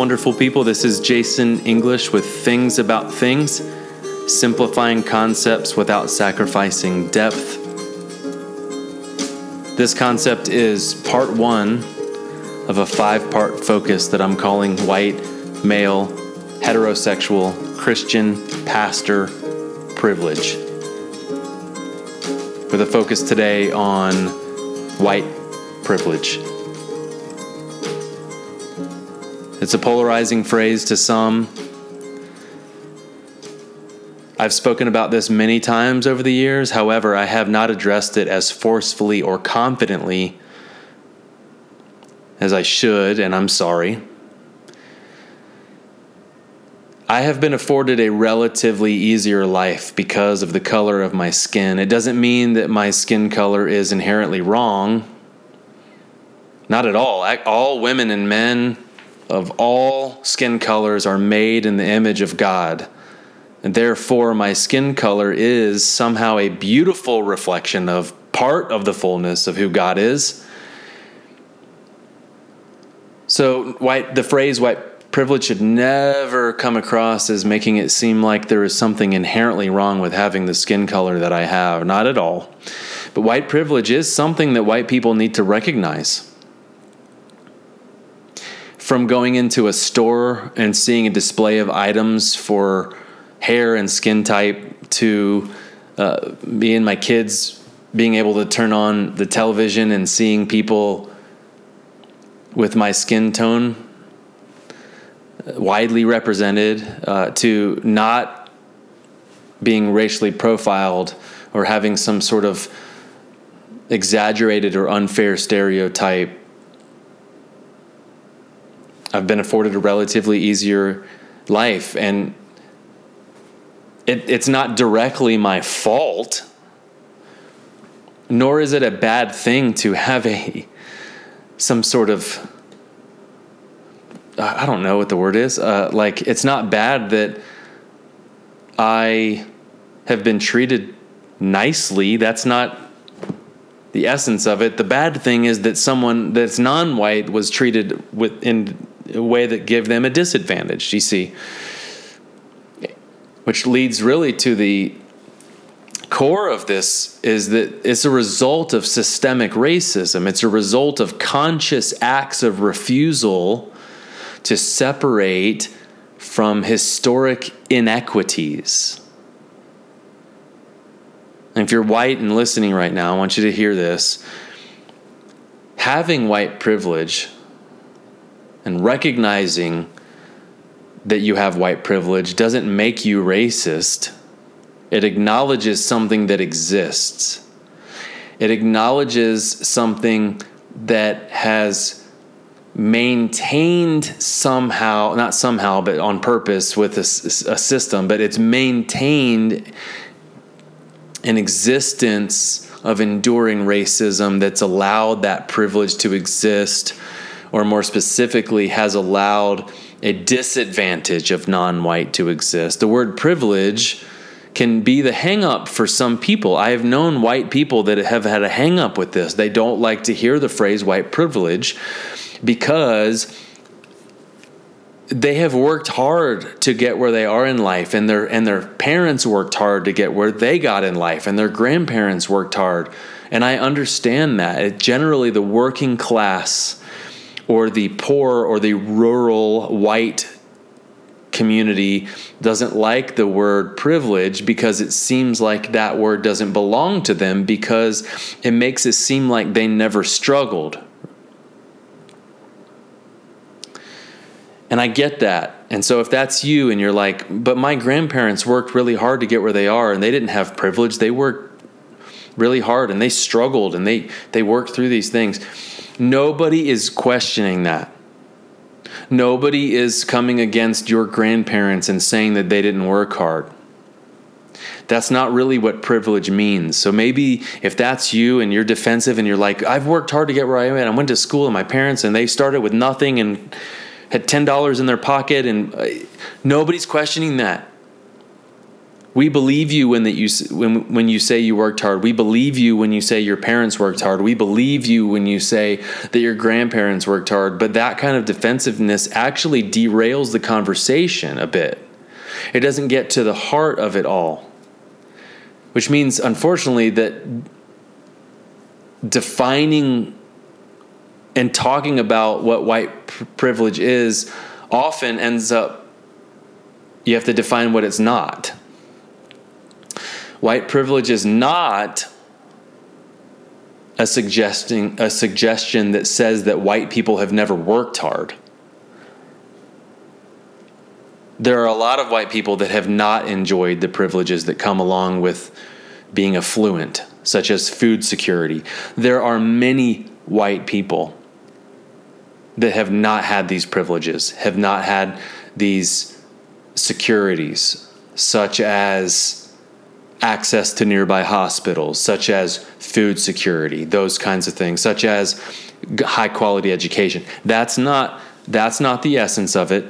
wonderful people. This is Jason English with Things About Things, simplifying concepts without sacrificing depth. This concept is part one of a five part focus that I'm calling White, Male, Heterosexual, Christian, Pastor, Privilege. With a focus today on white privilege. It's a polarizing phrase to some. I've spoken about this many times over the years. However, I have not addressed it as forcefully or confidently as I should, and I'm sorry. I have been afforded a relatively easier life because of the color of my skin. It doesn't mean that my skin color is inherently wrong. Not at all. All women and men of all skin colors are made in the image of God. And therefore, my skin color is somehow a beautiful reflection of part of the fullness of who God is. So, white, the phrase white privilege should never come across as making it seem like there is something inherently wrong with having the skin color that I have. Not at all. But white privilege is something that white people need to recognize from going into a store and seeing a display of items for hair and skin type to uh, me and my kids being able to turn on the television and seeing people with my skin tone widely represented uh, to not being racially profiled or having some sort of exaggerated or unfair stereotype I've been afforded a relatively easier life, and it, it's not directly my fault, nor is it a bad thing to have a some sort of I don't know what the word is. Uh, like it's not bad that I have been treated nicely. That's not the essence of it. The bad thing is that someone that's non-white was treated with in a way that give them a disadvantage, you see. Which leads really to the core of this is that it's a result of systemic racism. It's a result of conscious acts of refusal to separate from historic inequities. And if you're white and listening right now, I want you to hear this. Having white privilege and recognizing that you have white privilege doesn't make you racist. It acknowledges something that exists. It acknowledges something that has maintained somehow, not somehow, but on purpose with a, a system, but it's maintained an existence of enduring racism that's allowed that privilege to exist or more specifically, has allowed a disadvantage of non white to exist. The word privilege can be the hangup for some people. I have known white people that have had a hangup with this. They don't like to hear the phrase white privilege because they have worked hard to get where they are in life and their and their parents worked hard to get where they got in life and their grandparents worked hard. And I understand that. It, generally the working class or the poor or the rural white community doesn't like the word privilege because it seems like that word doesn't belong to them because it makes it seem like they never struggled. And I get that. And so if that's you and you're like, but my grandparents worked really hard to get where they are and they didn't have privilege, they worked really hard and they struggled and they they worked through these things Nobody is questioning that. Nobody is coming against your grandparents and saying that they didn't work hard. That's not really what privilege means. So maybe if that's you and you're defensive and you're like, I've worked hard to get where I am at. I went to school and my parents and they started with nothing and had $10 in their pocket and uh, nobody's questioning that. We believe you when that you when when you say you worked hard. We believe you when you say your parents worked hard. We believe you when you say that your grandparents worked hard. But that kind of defensiveness actually derails the conversation a bit. It doesn't get to the heart of it all. Which means unfortunately that defining and talking about what white privilege is often ends up you have to define what it's not. White privilege is not a suggesting a suggestion that says that white people have never worked hard. There are a lot of white people that have not enjoyed the privileges that come along with being affluent, such as food security. There are many white people that have not had these privileges, have not had these securities, such as access to nearby hospitals, such as food security, those kinds of things, such as high quality education. That's not that's not the essence of it.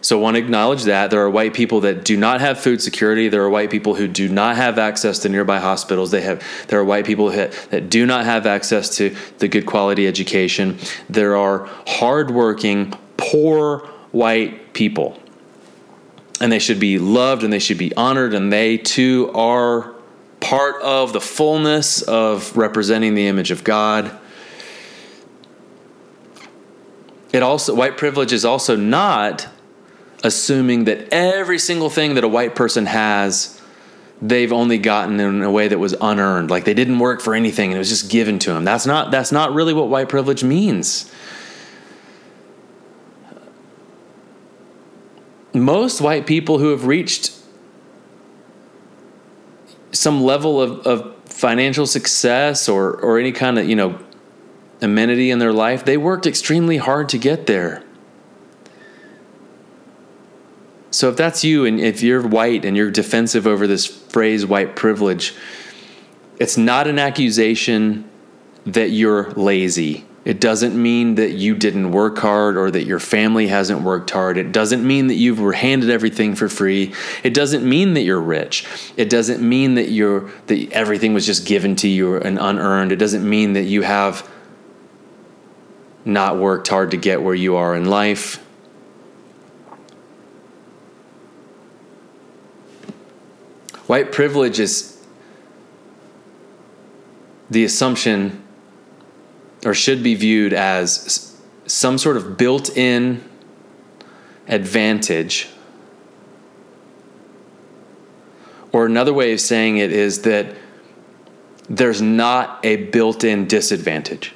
So, want to acknowledge that there are white people that do not have food security. There are white people who do not have access to nearby hospitals. They have. There are white people that, that do not have access to the good quality education. There are hardworking, poor white people, and they should be loved and they should be honored. And they too are part of the fullness of representing the image of God. It also white privilege is also not assuming that every single thing that a white person has, they've only gotten in a way that was unearned. Like they didn't work for anything and it was just given to them. That's not that's not really what white privilege means. Most white people who have reached some level of, of financial success or or any kind of, you know, amenity in their life, they worked extremely hard to get there. So if that's you and if you're white and you're defensive over this phrase white privilege, it's not an accusation that you're lazy. It doesn't mean that you didn't work hard or that your family hasn't worked hard. It doesn't mean that you were handed everything for free. It doesn't mean that you're rich. It doesn't mean that you're that everything was just given to you and unearned. It doesn't mean that you have not worked hard to get where you are in life. White privilege is the assumption, or should be viewed as some sort of built in advantage. Or another way of saying it is that there's not a built in disadvantage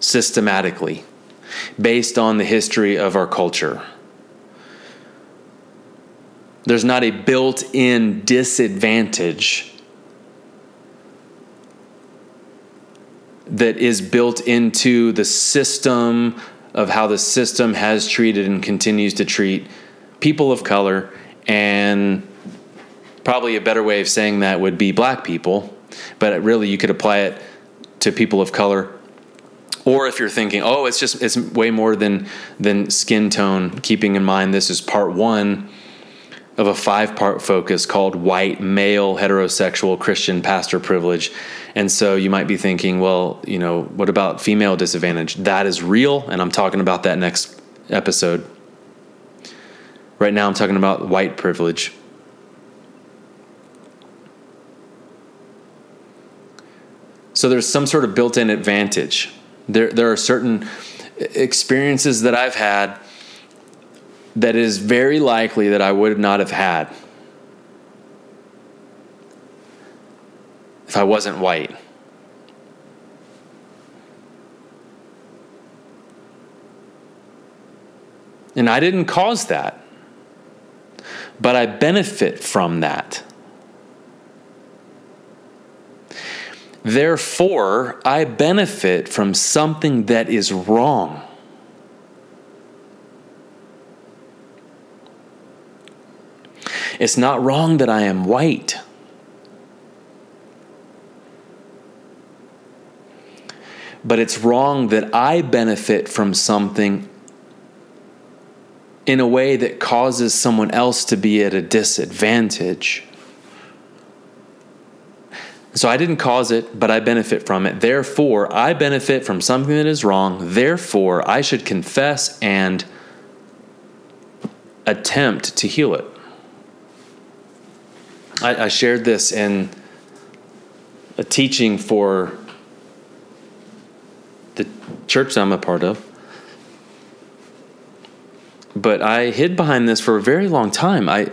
systematically based on the history of our culture. There's not a built in disadvantage that is built into the system of how the system has treated and continues to treat people of color. And probably a better way of saying that would be black people, but really you could apply it to people of color or if you're thinking oh it's just it's way more than than skin tone keeping in mind this is part 1 of a five part focus called White Male Heterosexual Christian Pastor Privilege. And so you might be thinking, well, you know, what about female disadvantage? That is real, and I'm talking about that next episode. Right now, I'm talking about white privilege. So there's some sort of built in advantage. There, there are certain experiences that I've had that is very likely that I would not have had if I wasn't white. And I didn't cause that, but I benefit from that. Therefore, I benefit from something that is wrong. It's not wrong that I am white. But it's wrong that I benefit from something in a way that causes someone else to be at a disadvantage. So I didn't cause it, but I benefit from it. Therefore, I benefit from something that is wrong. Therefore, I should confess and attempt to heal it. I, I shared this in a teaching for the church I'm a part of. But I hid behind this for a very long time. I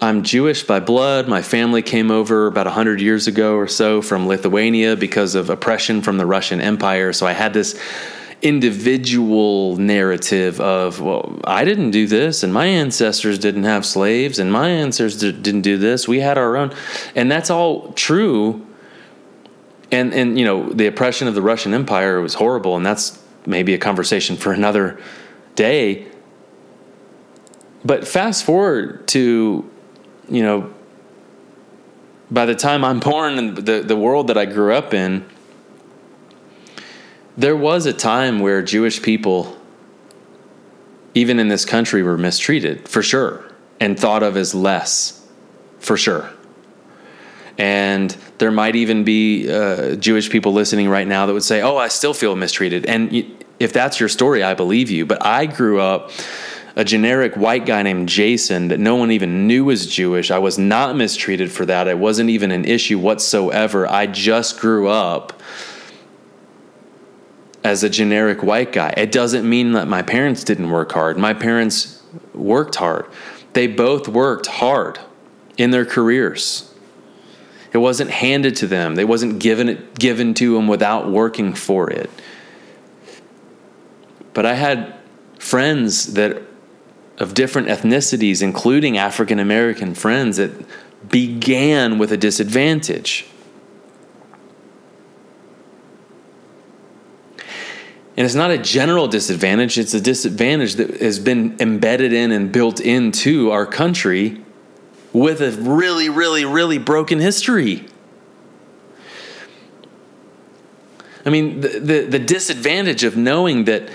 I'm Jewish by blood. My family came over about 100 years ago or so from Lithuania because of oppression from the Russian Empire. So I had this individual narrative of, well, I didn't do this, and my ancestors didn't have slaves, and my ancestors didn't do this. We had our own. And that's all true. And, and you know, the oppression of the Russian Empire was horrible, and that's maybe a conversation for another day. But fast forward to you know, by the time I'm born and the, the world that I grew up in, there was a time where Jewish people, even in this country, were mistreated, for sure, and thought of as less, for sure. And there might even be uh, Jewish people listening right now that would say, Oh, I still feel mistreated. And if that's your story, I believe you. But I grew up a generic white guy named Jason that no one even knew was Jewish. I was not mistreated for that. It wasn't even an issue whatsoever. I just grew up as a generic white guy. It doesn't mean that my parents didn't work hard. My parents worked hard. They both worked hard in their careers. It wasn't handed to them. It wasn't given it given to them without working for it. But I had friends that of different ethnicities, including African American friends, that began with a disadvantage. And it's not a general disadvantage, it's a disadvantage that has been embedded in and built into our country with a really, really, really broken history. I mean, the, the, the disadvantage of knowing that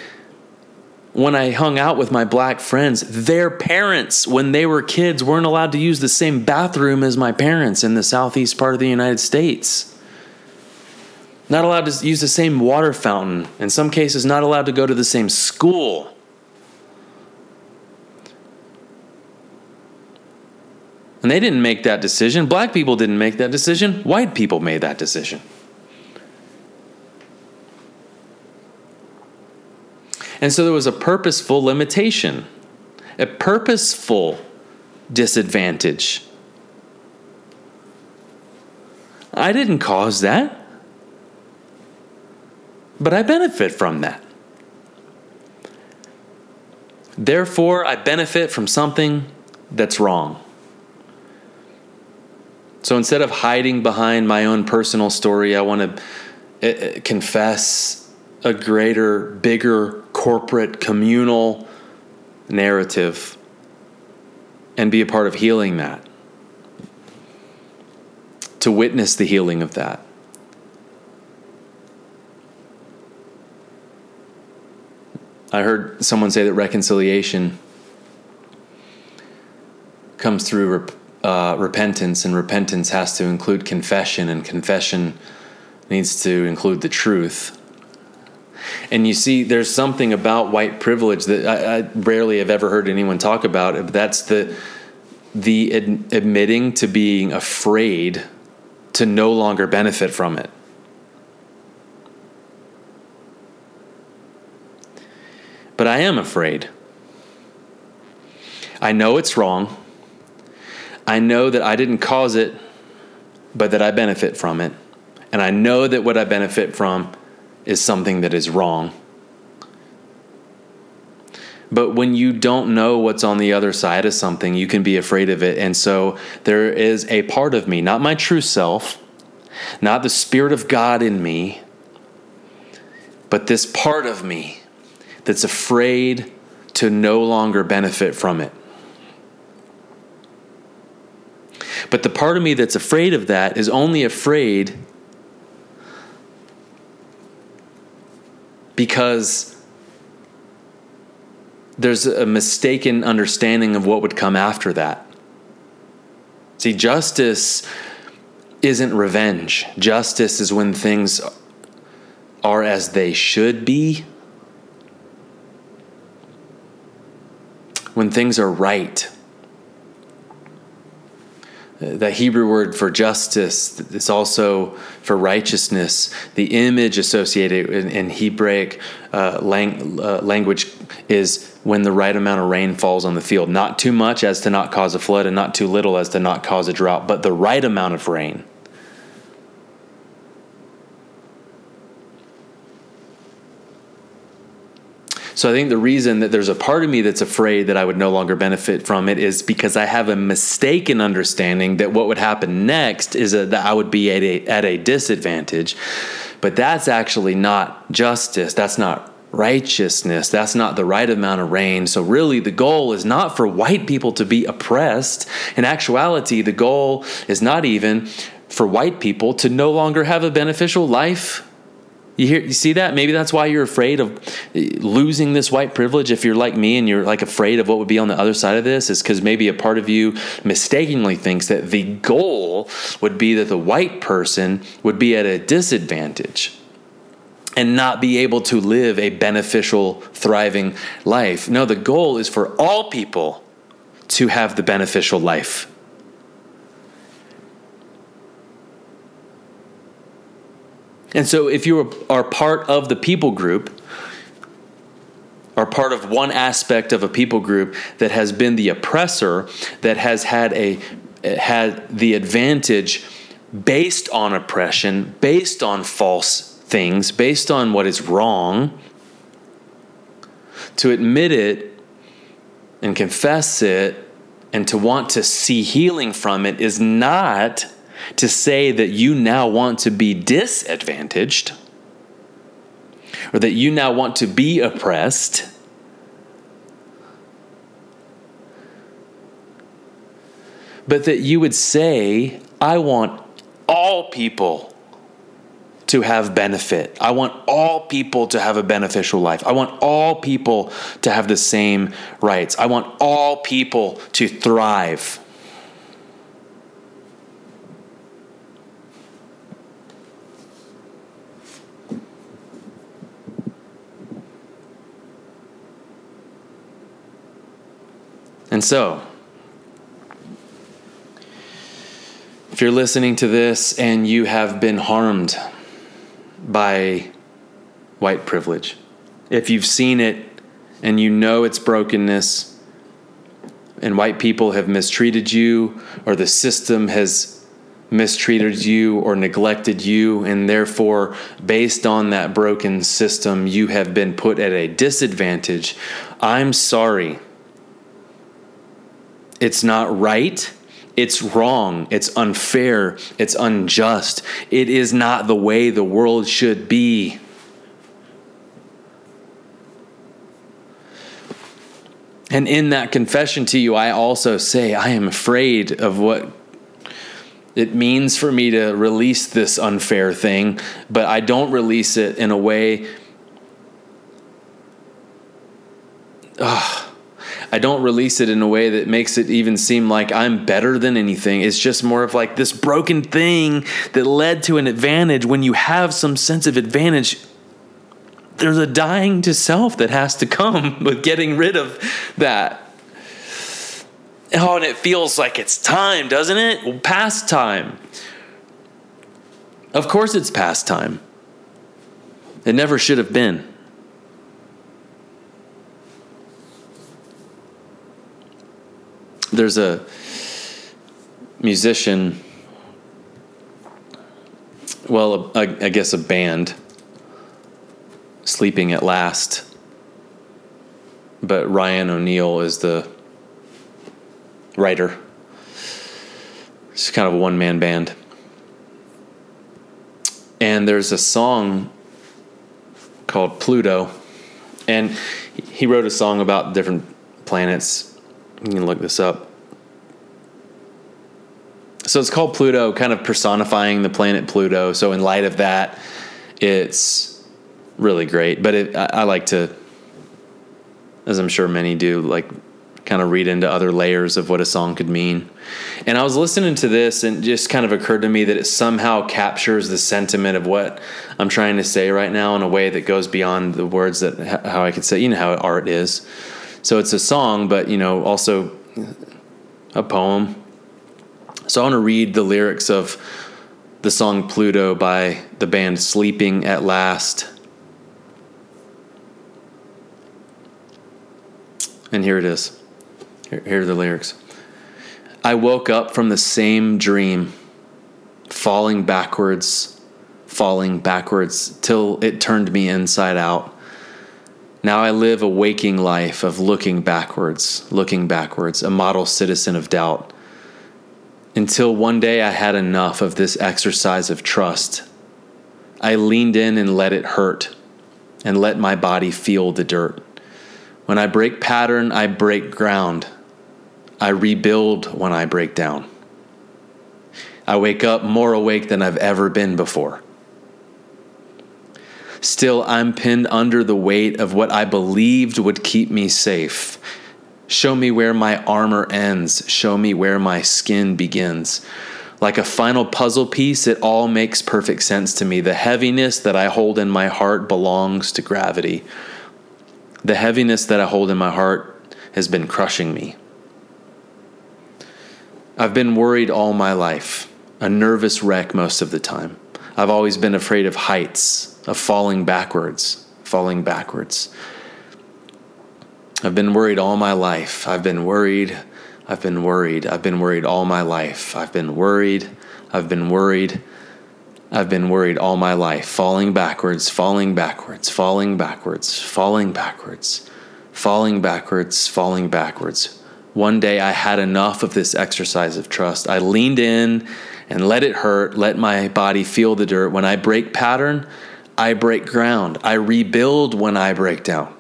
when I hung out with my black friends, their parents, when they were kids, weren't allowed to use the same bathroom as my parents in the southeast part of the United States. Not allowed to use the same water fountain. In some cases, not allowed to go to the same school. And they didn't make that decision. Black people didn't make that decision. White people made that decision. And so there was a purposeful limitation, a purposeful disadvantage. I didn't cause that, but I benefit from that. Therefore, I benefit from something that's wrong. So instead of hiding behind my own personal story, I want to eh, eh, confess a greater, bigger corporate, communal narrative and be a part of healing that. To witness the healing of that. I heard someone say that reconciliation comes through uh, repentance, and repentance has to include confession, and confession needs to include the truth. And you see, there's something about white privilege that I, I rarely have ever heard anyone talk about. That's the the ad- admitting to being afraid to no longer benefit from it. But I am afraid. I know it's wrong. I know that I didn't cause it, but that I benefit from it. And I know that what I benefit from is something that is wrong. But when you don't know what's on the other side of something, you can be afraid of it. And so there is a part of me, not my true self, not the Spirit of God in me, but this part of me that's afraid to no longer benefit from it. But the part of me that's afraid of that is only afraid because there's a mistaken understanding of what would come after that. See, justice isn't revenge. Justice is when things are as they should be, when things are right. The Hebrew word for justice is also for righteousness. The image associated in, in Hebraic uh, lang, uh, language is when the right amount of rain falls on the field. Not too much as to not cause a flood, and not too little as to not cause a drought, but the right amount of rain. So I think the reason that there's a part of me that's afraid that I would no longer benefit from it is because I have a mistaken understanding that what would happen next is that I would be at a, at a disadvantage. But that's actually not justice. That's not righteousness. That's not the right amount of rain. So, really, the goal is not for white people to be oppressed. In actuality, the goal is not even for white people to no longer have a beneficial life you hear, you see that? Maybe that's why you're afraid of eh, losing this white privilege. If you're like me and you're like afraid of what would be on the other side of this, is because maybe a part of you mistakenly thinks that the goal would be that the white person would be at a disadvantage and not be able to live a beneficial, thriving life. No, the goal is for all people to have the beneficial life. And so, if you are part of the people group, are part of one aspect of a people group that has been the oppressor, that has had a had the advantage based on oppression, based on false things, based on what is wrong, to admit it and confess it and to want to see healing from it is not to say that you now want to be disadvantaged or that you now want to be oppressed. But that you would say, I want all people to have benefit. I want all people to have a beneficial life. I want all people to have the same rights. I want all people to thrive. And so, if you're listening to this and you have been harmed by white privilege, if you've seen it and you know its brokenness, and white people have mistreated you, or the system has mistreated you or neglected you, and therefore, based on that broken system, you have been put at a disadvantage, I'm sorry it's not right. It's wrong. It's unfair. It's unjust. It is not the way the world should be. And in that confession to you, I also say, I am afraid of what it means for me to release this unfair thing, but I don't release it in a way. Ugh I don't release it in a way that makes it even seem like I'm better than anything. It's just more of like this broken thing that led to an advantage. When you have some sense of advantage, there's a dying to self that has to come with getting rid of that. Oh, and it feels like it's time, doesn't it? Well, past time. Of course, it's past time. It never should have been. There's a musician, well, I, I guess a band, Sleeping at Last, but Ryan O'Neal is the writer. It's kind of a one man band. And there's a song called Pluto. And he wrote a song about different planets you can look this up. So it's called Pluto, kind of personifying the planet Pluto. So in light of that, it's really great. But it, I, I like to as I'm sure many do, like kind of read into other layers of what a song could mean. And I was listening to this and just kind of occurred to me that it somehow captures the sentiment of what I'm trying to say right now in a way that goes beyond the words that how I could say, you know how art is. So it's a song, but you know, also a poem. So I want to read the lyrics of the song Pluto by the band Sleeping at Last. And here it is. Here, here are the lyrics. I woke up from the same dream, falling backwards, falling backwards, till it turned me inside out. Now I live a waking life of looking backwards, looking backwards, a model citizen of doubt. Until one day I had enough of this exercise of trust. I leaned in and let it hurt, and let my body feel the dirt. When I break pattern, I break ground. I rebuild when I break down. I wake up more awake than I've ever been before. Still, I'm pinned under the weight of what I believed would keep me safe. Show me where my armor ends. Show me where my skin begins. Like a final puzzle piece, it all makes perfect sense to me. The heaviness that I hold in my heart belongs to gravity. The heaviness that I hold in my heart has been crushing me. I've been worried all my life, a nervous wreck most of the time. I've always been afraid of heights, of falling backwards, falling backwards. I've been worried all my life. I've been worried. I've been worried. I've been worried all my life. I've been worried. I've been worried. I've been worried all my life, falling backwards, falling backwards, falling backwards, falling backwards, falling backwards, falling backwards. One day I had enough of this exercise of trust. I leaned in and let it hurt, let my body feel the dirt. When I break pattern, I break ground. I rebuild when I break down.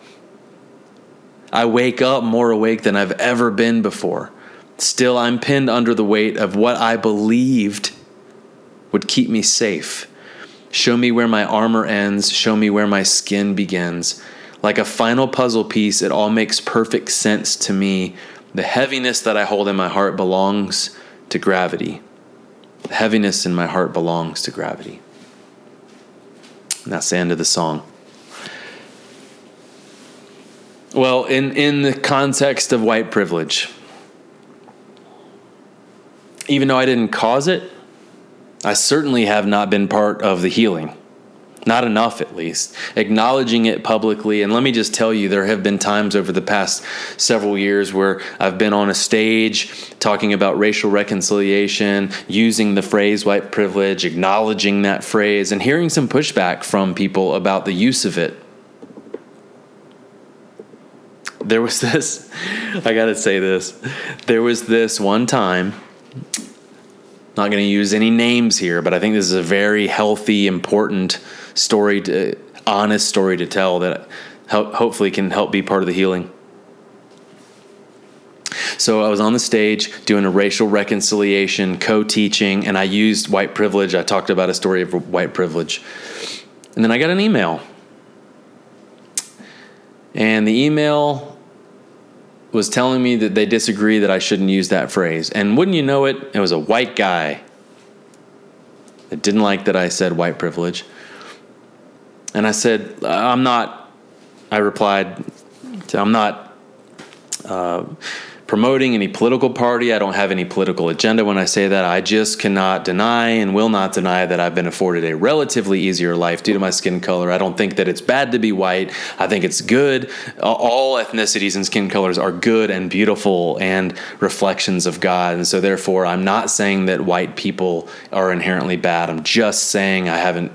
I wake up more awake than I've ever been before. Still, I'm pinned under the weight of what I believed would keep me safe. Show me where my armor ends, show me where my skin begins. Like a final puzzle piece, it all makes perfect sense to me. The heaviness that I hold in my heart belongs to gravity. The heaviness in my heart belongs to gravity. And that's the end of the song. Well, in, in the context of white privilege, even though I didn't cause it, I certainly have not been part of the healing. Not enough, at least. Acknowledging it publicly. And let me just tell you, there have been times over the past several years where I've been on a stage talking about racial reconciliation, using the phrase white privilege, acknowledging that phrase, and hearing some pushback from people about the use of it. There was this, I gotta say this. There was this one time not going to use any names here, but I think this is a very healthy, important story, to, honest story to tell that hopefully can help be part of the healing. So I was on the stage doing a racial reconciliation, co-teaching, and I used white privilege. I talked about a story of white privilege. And then I got an email. And the email was telling me that they disagree that I shouldn't use that phrase. And wouldn't you know it, it was a white guy that didn't like that I said white privilege. And I said, I'm not, I replied, I'm not uh, promoting any political party. I don't have any political agenda when I say that. I just cannot deny and will not deny that I've been afforded a relatively easier life due to my skin color. I don't think that it's bad to be white. I think it's good. All ethnicities and skin colors are good and beautiful and reflections of God. And so, therefore, I'm not saying that white people are inherently bad. I'm just saying I haven't,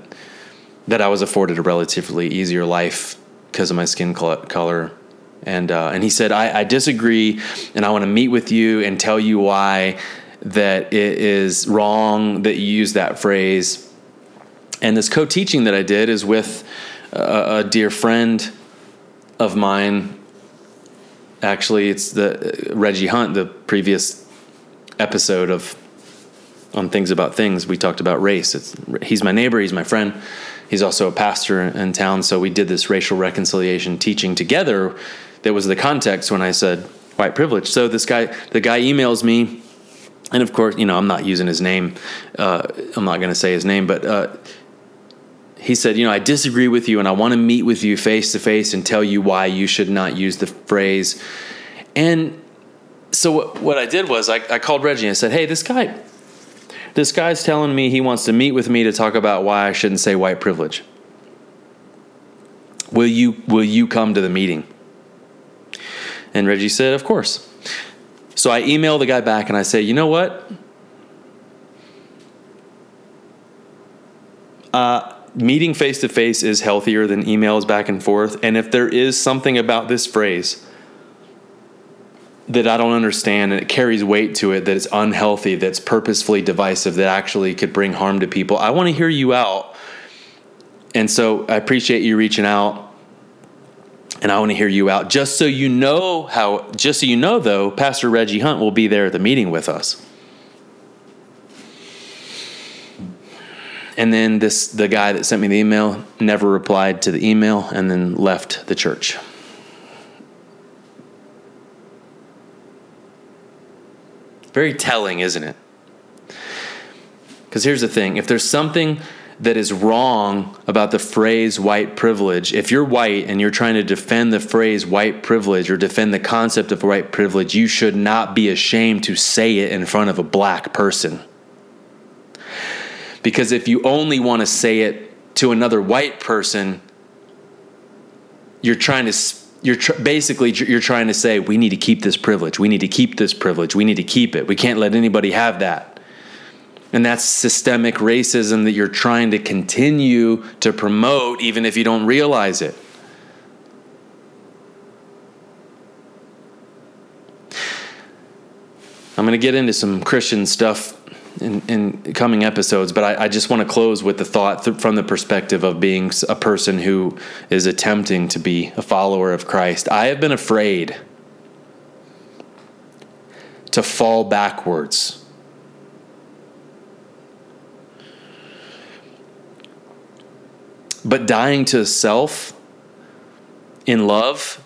that I was afforded a relatively easier life because of my skin color and uh, and he said, I, I disagree, and I want to meet with you and tell you why that it is wrong that you use that phrase. And this co-teaching that I did is with a, a dear friend of mine. Actually, it's the uh, Reggie Hunt, the previous episode of on things about things. We talked about race. It's, he's my neighbor. He's my friend he's also a pastor in town. So we did this racial reconciliation teaching together. That was the context when I said white privilege. So this guy, the guy emails me, and of course, you know, I'm not using his name. Uh, I'm not going to say his name, but uh, he said, you know, I disagree with you, and I want to meet with you face to face and tell you why you should not use the phrase. And so what I did was I, I called Reggie and I said, hey, this guy this guy's telling me he wants to meet with me to talk about why I shouldn't say white privilege. Will you will you come to the meeting? And Reggie said, "Of course." So I email the guy back and I say, "You know what? Uh, meeting face to face is healthier than emails back and forth. And if there is something about this phrase that I don't understand and it carries weight to it that it's unhealthy, that's purposefully divisive, that actually could bring harm to people. I want to hear you out. And so I appreciate you reaching out. And I want to hear you out. Just so you know how, just so you know though, Pastor Reggie Hunt will be there at the meeting with us. And then this the guy that sent me the email never replied to the email and then left the church. Very telling, isn't it? Because here's the thing if there's something that is wrong about the phrase white privilege, if you're white and you're trying to defend the phrase white privilege or defend the concept of white privilege, you should not be ashamed to say it in front of a black person. Because if you only want to say it to another white person, you're trying to you're tr- basically you're trying to say we need to keep this privilege. We need to keep this privilege. We need to keep it. We can't let anybody have that and that's systemic racism that you're trying to continue to promote even if you don't realize it i'm going to get into some christian stuff in, in coming episodes, but I, I just want to close with the thought th- from the perspective of being a person who is attempting to be a follower of Christ. I have been afraid to fall backwards. But dying to self in love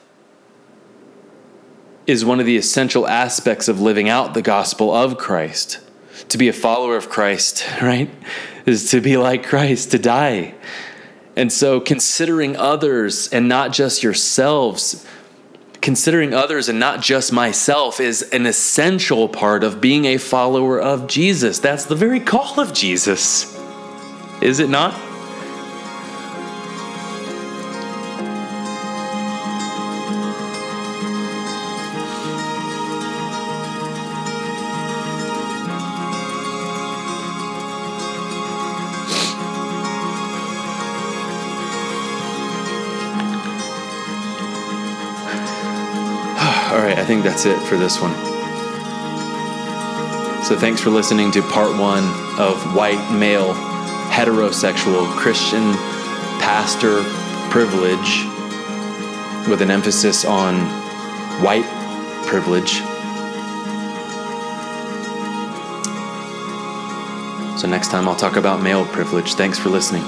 is one of the essential aspects of living out the gospel of Christ to be a follower of Christ, right, is to be like Christ, to die. And so, considering others and not just yourselves, considering others and not just myself is an essential part of being a follower of Jesus. That's the very call of Jesus, is it not? Think that's it for this one. So thanks for listening to part one of White Male Heterosexual Christian Pastor Privilege with an emphasis on white privilege. So next time I'll talk about male privilege. Thanks for listening.